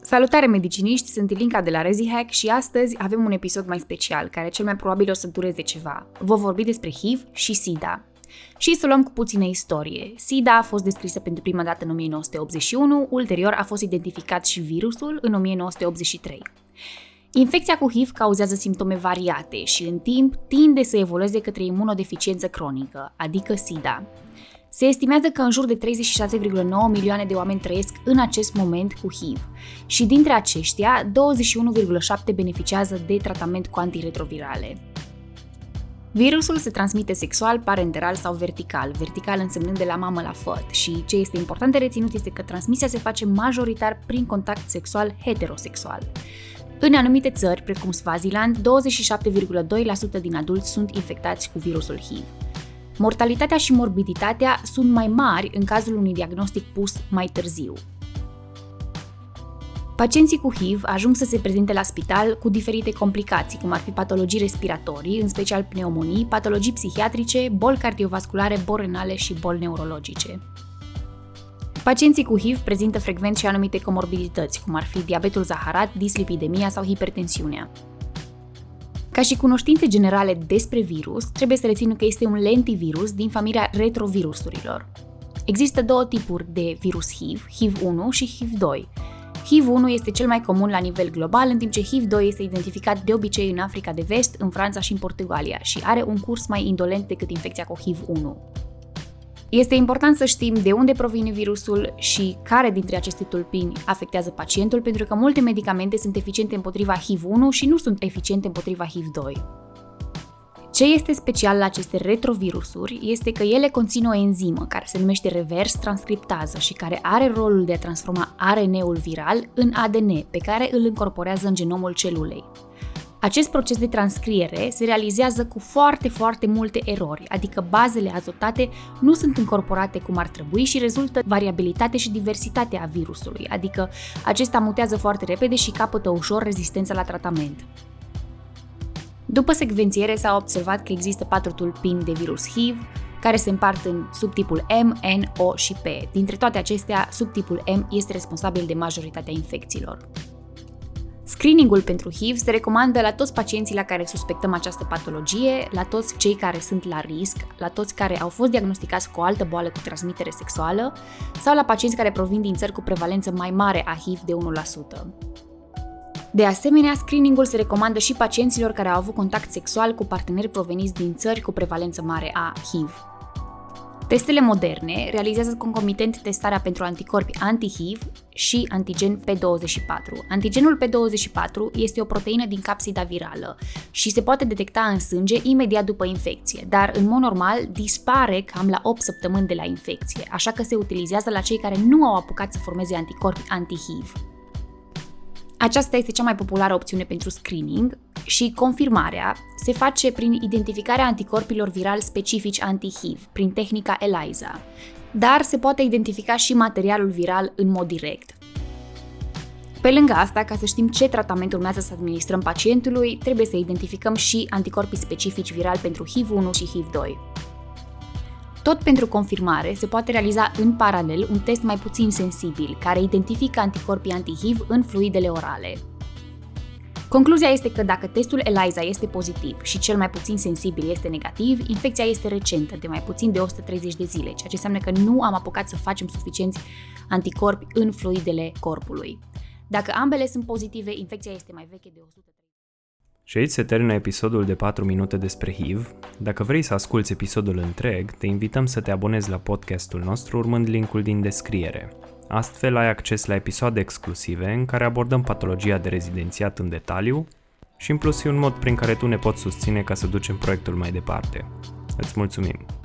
Salutare mediciniști, sunt Ilinca de la ReziHack și astăzi avem un episod mai special, care cel mai probabil o să dureze ceva. Vă vorbi despre HIV și SIDA. Și să luăm cu puțină istorie. SIDA a fost descrisă pentru prima dată în 1981, ulterior a fost identificat și virusul în 1983. Infecția cu HIV cauzează simptome variate și în timp tinde să evolueze către imunodeficiență cronică, adică SIDA. Se estimează că în jur de 36,9 milioane de oameni trăiesc în acest moment cu HIV și dintre aceștia, 21,7 beneficiază de tratament cu antiretrovirale. Virusul se transmite sexual, parenteral sau vertical, vertical însemnând de la mamă la făt și ce este important de reținut este că transmisia se face majoritar prin contact sexual heterosexual. În anumite țări, precum Swaziland, 27,2% din adulți sunt infectați cu virusul HIV. Mortalitatea și morbiditatea sunt mai mari în cazul unui diagnostic pus mai târziu. Pacienții cu HIV ajung să se prezinte la spital cu diferite complicații, cum ar fi patologii respiratorii, în special pneumonii, patologii psihiatrice, boli cardiovasculare, boli renale și boli neurologice. Pacienții cu HIV prezintă frecvent și anumite comorbidități, cum ar fi diabetul zaharat, dislipidemia sau hipertensiunea. Ca și cunoștințe generale despre virus, trebuie să reținem că este un lentivirus din familia retrovirusurilor. Există două tipuri de virus HIV, HIV-1 și HIV-2. HIV-1 este cel mai comun la nivel global, în timp ce HIV-2 este identificat de obicei în Africa de Vest, în Franța și în Portugalia și are un curs mai indolent decât infecția cu HIV-1. Este important să știm de unde provine virusul și care dintre aceste tulpini afectează pacientul, pentru că multe medicamente sunt eficiente împotriva HIV-1 și nu sunt eficiente împotriva HIV-2. Ce este special la aceste retrovirusuri este că ele conțin o enzimă care se numește revers transcriptază și care are rolul de a transforma RNA-ul viral în ADN, pe care îl încorporează în genomul celulei. Acest proces de transcriere se realizează cu foarte, foarte multe erori, adică bazele azotate nu sunt incorporate cum ar trebui și rezultă variabilitate și diversitate a virusului, adică acesta mutează foarte repede și capătă ușor rezistența la tratament. După secvențiere s-a observat că există patru tulpini de virus HIV, care se împart în subtipul M, N, O și P. Dintre toate acestea, subtipul M este responsabil de majoritatea infecțiilor. Screeningul pentru HIV se recomandă la toți pacienții la care suspectăm această patologie, la toți cei care sunt la risc, la toți care au fost diagnosticați cu o altă boală cu transmitere sexuală sau la pacienți care provin din țări cu prevalență mai mare a HIV de 1%. De asemenea, screeningul se recomandă și pacienților care au avut contact sexual cu parteneri proveniți din țări cu prevalență mare a HIV. Testele moderne realizează concomitent testarea pentru anticorpi anti-HIV și antigen P24. Antigenul P24 este o proteină din capsida virală și se poate detecta în sânge imediat după infecție, dar în mod normal dispare cam la 8 săptămâni de la infecție, așa că se utilizează la cei care nu au apucat să formeze anticorpi anti-HIV. Aceasta este cea mai populară opțiune pentru screening și confirmarea se face prin identificarea anticorpilor viral specifici anti-HIV, prin tehnica ELISA, dar se poate identifica și materialul viral în mod direct. Pe lângă asta, ca să știm ce tratament urmează să administrăm pacientului, trebuie să identificăm și anticorpii specifici viral pentru HIV-1 și HIV-2. Tot pentru confirmare, se poate realiza în paralel un test mai puțin sensibil, care identifică anticorpii anti-HIV în fluidele orale. Concluzia este că dacă testul ELISA este pozitiv și cel mai puțin sensibil este negativ, infecția este recentă, de mai puțin de 130 de zile, ceea ce înseamnă că nu am apucat să facem suficienți anticorpi în fluidele corpului. Dacă ambele sunt pozitive, infecția este mai veche de 100 și aici se termină episodul de 4 minute despre HIV. Dacă vrei să asculti episodul întreg, te invităm să te abonezi la podcastul nostru urmând linkul din descriere. Astfel ai acces la episoade exclusive în care abordăm patologia de rezidențiat în detaliu și în plus e un mod prin care tu ne poți susține ca să ducem proiectul mai departe. Îți mulțumim!